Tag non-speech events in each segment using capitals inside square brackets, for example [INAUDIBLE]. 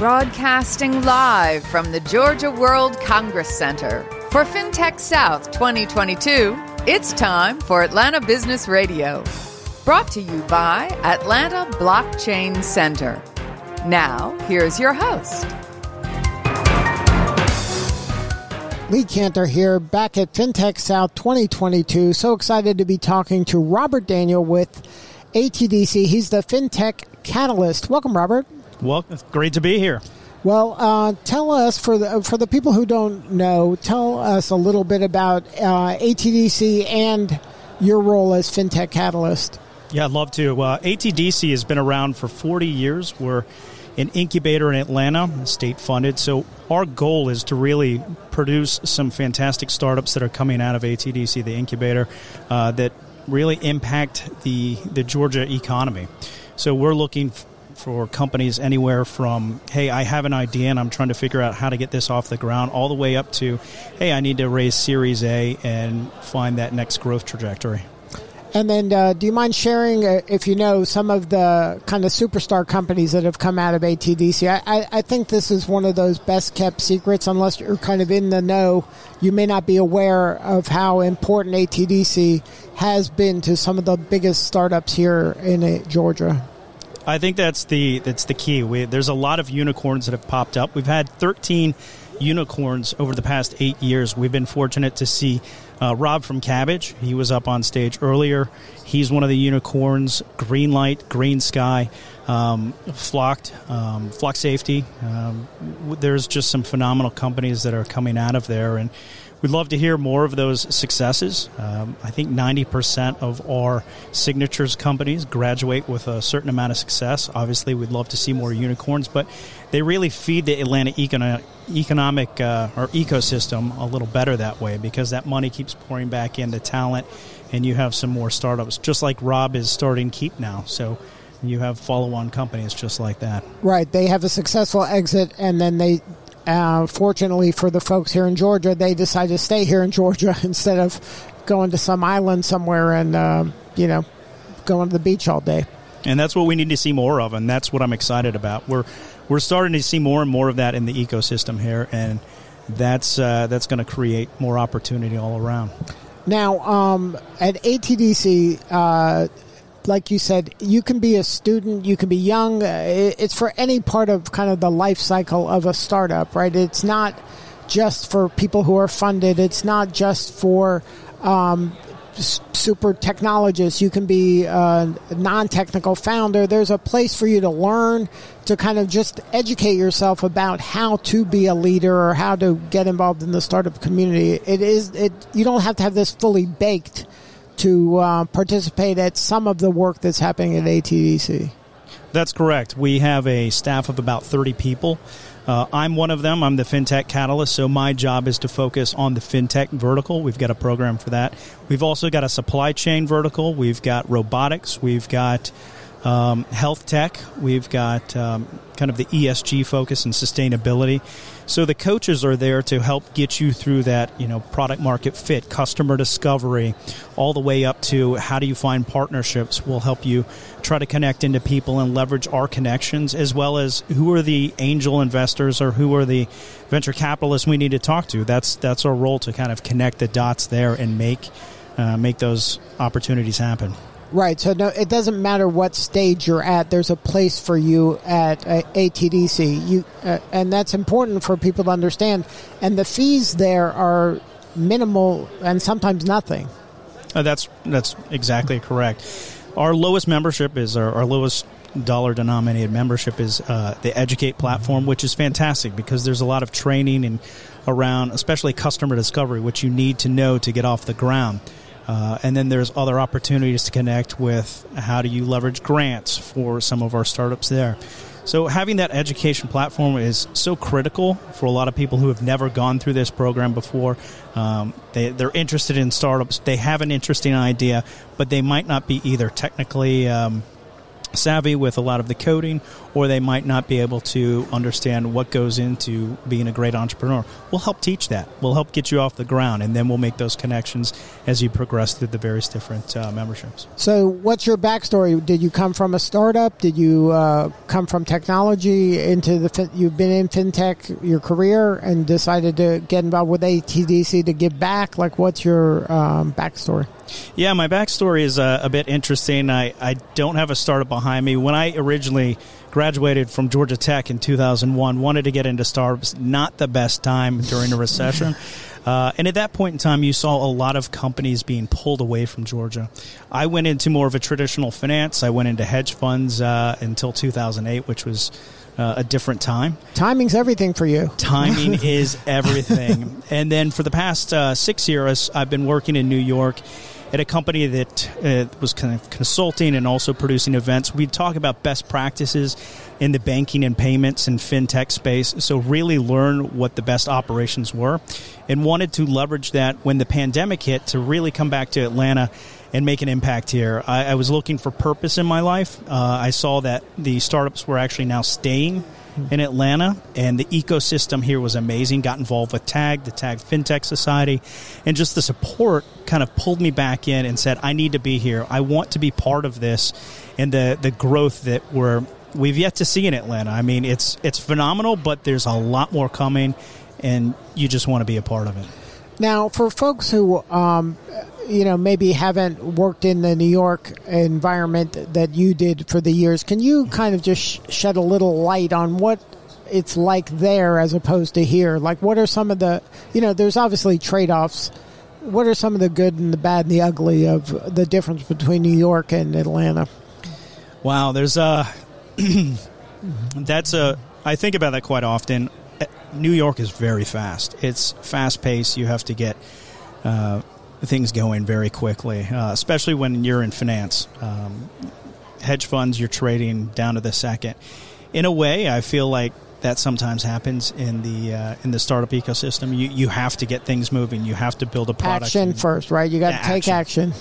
Broadcasting live from the Georgia World Congress Center. For FinTech South 2022, it's time for Atlanta Business Radio. Brought to you by Atlanta Blockchain Center. Now, here's your host. Lee Kantor here, back at FinTech South 2022. So excited to be talking to Robert Daniel with ATDC. He's the FinTech Catalyst. Welcome, Robert. Well, it's great to be here. Well, uh, tell us for the for the people who don't know, tell us a little bit about uh, ATDC and your role as FinTech Catalyst. Yeah, I'd love to. Uh, ATDC has been around for 40 years. We're an incubator in Atlanta, state funded. So our goal is to really produce some fantastic startups that are coming out of ATDC, the incubator, uh, that really impact the the Georgia economy. So we're looking for companies anywhere from, hey, I have an idea and I'm trying to figure out how to get this off the ground, all the way up to, hey, I need to raise Series A and find that next growth trajectory. And then, uh, do you mind sharing, uh, if you know, some of the kind of superstar companies that have come out of ATDC? I, I, I, think this is one of those best kept secrets. Unless you're kind of in the know, you may not be aware of how important ATDC has been to some of the biggest startups here in uh, Georgia. I think that's the that's the key. We, there's a lot of unicorns that have popped up. We've had 13 unicorns over the past eight years. We've been fortunate to see uh, Rob from Kabbage. He was up on stage earlier. He's one of the unicorns. Green light, Green Sky, um, Flocked, um, Flock Safety. Um, there's just some phenomenal companies that are coming out of there, and We'd love to hear more of those successes. Um, I think 90% of our signatures companies graduate with a certain amount of success. Obviously, we'd love to see more unicorns, but they really feed the Atlanta econo- economic uh, or ecosystem a little better that way because that money keeps pouring back into talent and you have some more startups, just like Rob is starting Keep now. So you have follow on companies just like that. Right. They have a successful exit and then they uh, fortunately for the folks here in Georgia, they decide to stay here in Georgia [LAUGHS] instead of going to some island somewhere and, uh, you know, going to the beach all day. And that's what we need to see more of, and that's what I'm excited about. We're we're starting to see more and more of that in the ecosystem here, and that's uh, that's going to create more opportunity all around. Now, um, at ATDC, uh, like you said, you can be a student, you can be young. Uh, it's for any part of kind of the life cycle of a startup, right? It's not just for people who are funded. It's not just for um, super technologists. You can be a non-technical founder. There's a place for you to learn, to kind of just educate yourself about how to be a leader or how to get involved in the startup community. It is it. You don't have to have this fully baked to uh, participate at some of the work that's happening at ATDC. That's correct. We have a staff of about 30 people. Uh, I'm one of them. I'm the FinTech Catalyst, so my job is to focus on the FinTech vertical. We've got a program for that. We've also got a supply chain vertical. We've got robotics. We've got um, health tech. We've got um, kind of the ESG focus and sustainability. So the coaches are there to help get you through that, you know, product market fit, customer discovery, all the way up to how do you find partnerships. We'll help you try to connect into people and leverage our connections, as well as who are the angel investors or who are the venture capitalists we need to talk to. That's that's our role to kind of connect the dots there and make uh, make those opportunities happen. Right. So no, it doesn't matter what stage you're at. There's a place for you at uh, ATDC. You, uh, and that's important for people to understand. And the fees there are minimal and sometimes nothing. Uh, that's that's exactly correct. Our lowest membership is our, our lowest dollar denominated membership is uh, the Educate platform, which is fantastic because there's a lot of training and around, especially customer discovery, which you need to know to get off the ground. Uh, and then there's other opportunities to connect with how do you leverage grants for some of our startups there. So having that education platform is so critical for a lot of people who have never gone through this program before. Um, they, they're interested in startups. They have an interesting idea, but they might not be either technically um, savvy with a lot of the coding, or they might not be able to understand what goes into being a great entrepreneur. We'll help teach that. We'll help get you off the ground, and then we'll make those connections as you progress through the various different uh, memberships. So, what's your backstory? Did you come from a startup? Did you uh, come from technology into the? Fin- you've been in fintech your career and decided to get involved with ATDC to give back. Like, what's your um, backstory? Yeah, my backstory is uh, a bit interesting. I, I don't have a startup behind me. When I originally graduated from Georgia Tech in 2001, wanted to get into startups, not the best time during a [LAUGHS] recession. Uh, and at that point in time, you saw a lot of companies being pulled away from Georgia. I went into more of a traditional finance. I went into hedge funds uh, until 2008, which was uh, a different time. Timing's everything for you. Timing [LAUGHS] is everything. and then for the past uh, six years, I've been working in New York at a company that uh, was kind of consulting and also producing events. We'd talk about best practices in the banking and payments and fintech space. So, really learn what the best operations were and wanted to leverage that when the pandemic hit to really come back to Atlanta and make an impact here. I, I was looking for purpose in my life. Uh, I saw that the startups were actually now staying in Atlanta, and the ecosystem here was amazing. Got involved with TAG, the TAG FinTech Society, and just the support kind of pulled me back in and said, "I need to be here. I want to be part of this." And the the growth that we're we've yet to see in Atlanta. I mean, it's it's phenomenal, but there's a lot more coming, and you just want to be a part of it. Now, for folks who um, you know maybe haven't worked in the New York environment that you did for the years, can you kind of just shed a little light on what it's like there as opposed to here? Like, what are some of the you know? There's obviously trade offs. What are some of the good and the bad and the ugly of the difference between New York and Atlanta? Wow, there's a [CLEARS THROAT] that's a I think about that quite often. New York is very fast. It's fast paced. You have to get uh, things going very quickly, uh, especially when you're in finance. Um, hedge funds, you're trading down to the second. In a way, I feel like that sometimes happens in the uh, in the startup ecosystem. You you have to get things moving. You have to build a product. Action first, right? You got to Yeah, take action.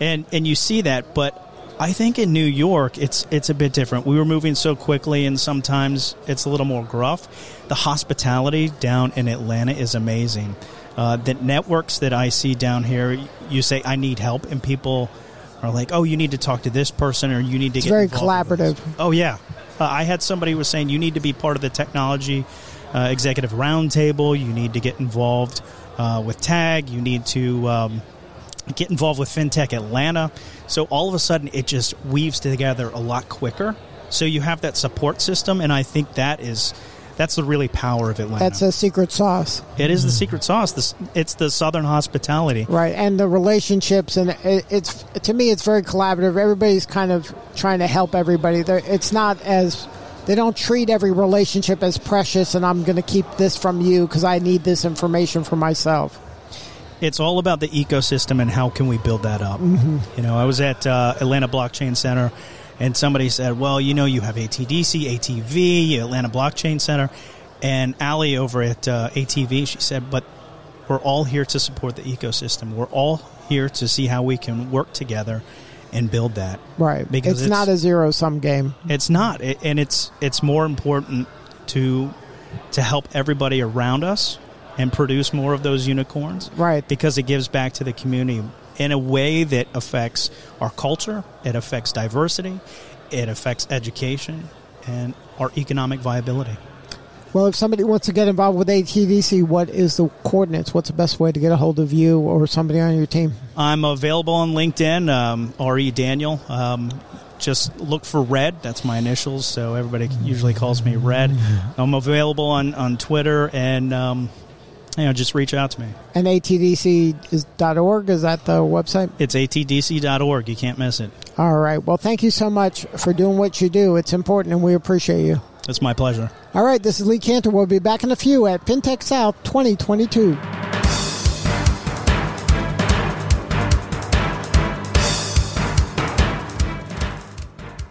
and and you see that but I think in New York it's it's a bit different. We were moving so quickly and sometimes it's a little more gruff. The hospitality down in Atlanta is amazing. Uh, the networks that I see down here, you say I need help and people are like, "Oh, you need to talk to this person or you need to It's get very involved with this." collaborative. Oh yeah, uh, I had somebody who was saying you need to be part of the technology uh, executive roundtable. You need to get involved uh, with Tag. You need to um, get involved with FinTech Atlanta. So all of a sudden, it just weaves together a lot quicker. So you have that support system, and I think that is that's the really power of Atlanta. That's a secret sauce. it is the secret sauce. This it's the Southern hospitality. Right, and the relationships, and it's to me, it's very collaborative. Everybody's kind of trying to help everybody. It's not as they don't treat every relationship as precious, and I'm going to keep this from you because I need this information for myself. it's all about the ecosystem and how can we build that up. Mm-hmm. You know, I was at uh, Atlanta Blockchain Center, and somebody said, "Well, you know, you have ATDC, ATV, Atlanta Blockchain Center," and Allie over at uh, ATV, she said, "But we're all here to support the ecosystem. We're all here to see how we can work together and build that." Right, Because it's, not a zero sum game. It's not, it, and it's it's more important to to help everybody around us and produce more of those unicorns, Right. Because it gives back to the community in a way that affects our culture, it affects diversity, it affects education, and our economic viability. Well, if somebody wants to get involved with ATDC, what is the coordinates? What's the best way to get a hold of you or somebody on your team? I'm available on LinkedIn, um, R.E. Daniel. Um, just look for Red. That's my initials, so everybody usually calls me Red. I'm available on, on Twitter, and um, you know, just reach out to me. And ATDC is .org. Is that the website? It's atdc.org. You can't miss it. All right. Well, thank you so much for doing what you do. It's important, and we appreciate you. It's my pleasure. All right, this is Lee Kantor. We'll be back in a few at FinTech South 2022.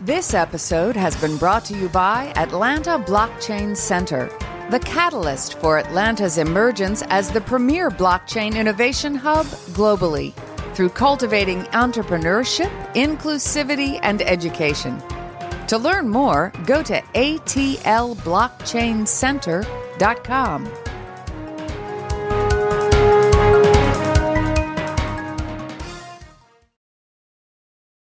This episode has been brought to you by Atlanta Blockchain Center, the catalyst for Atlanta's emergence as the premier blockchain innovation hub globally. through cultivating entrepreneurship, inclusivity, and education. To learn more, go to atlblockchaincenter.com.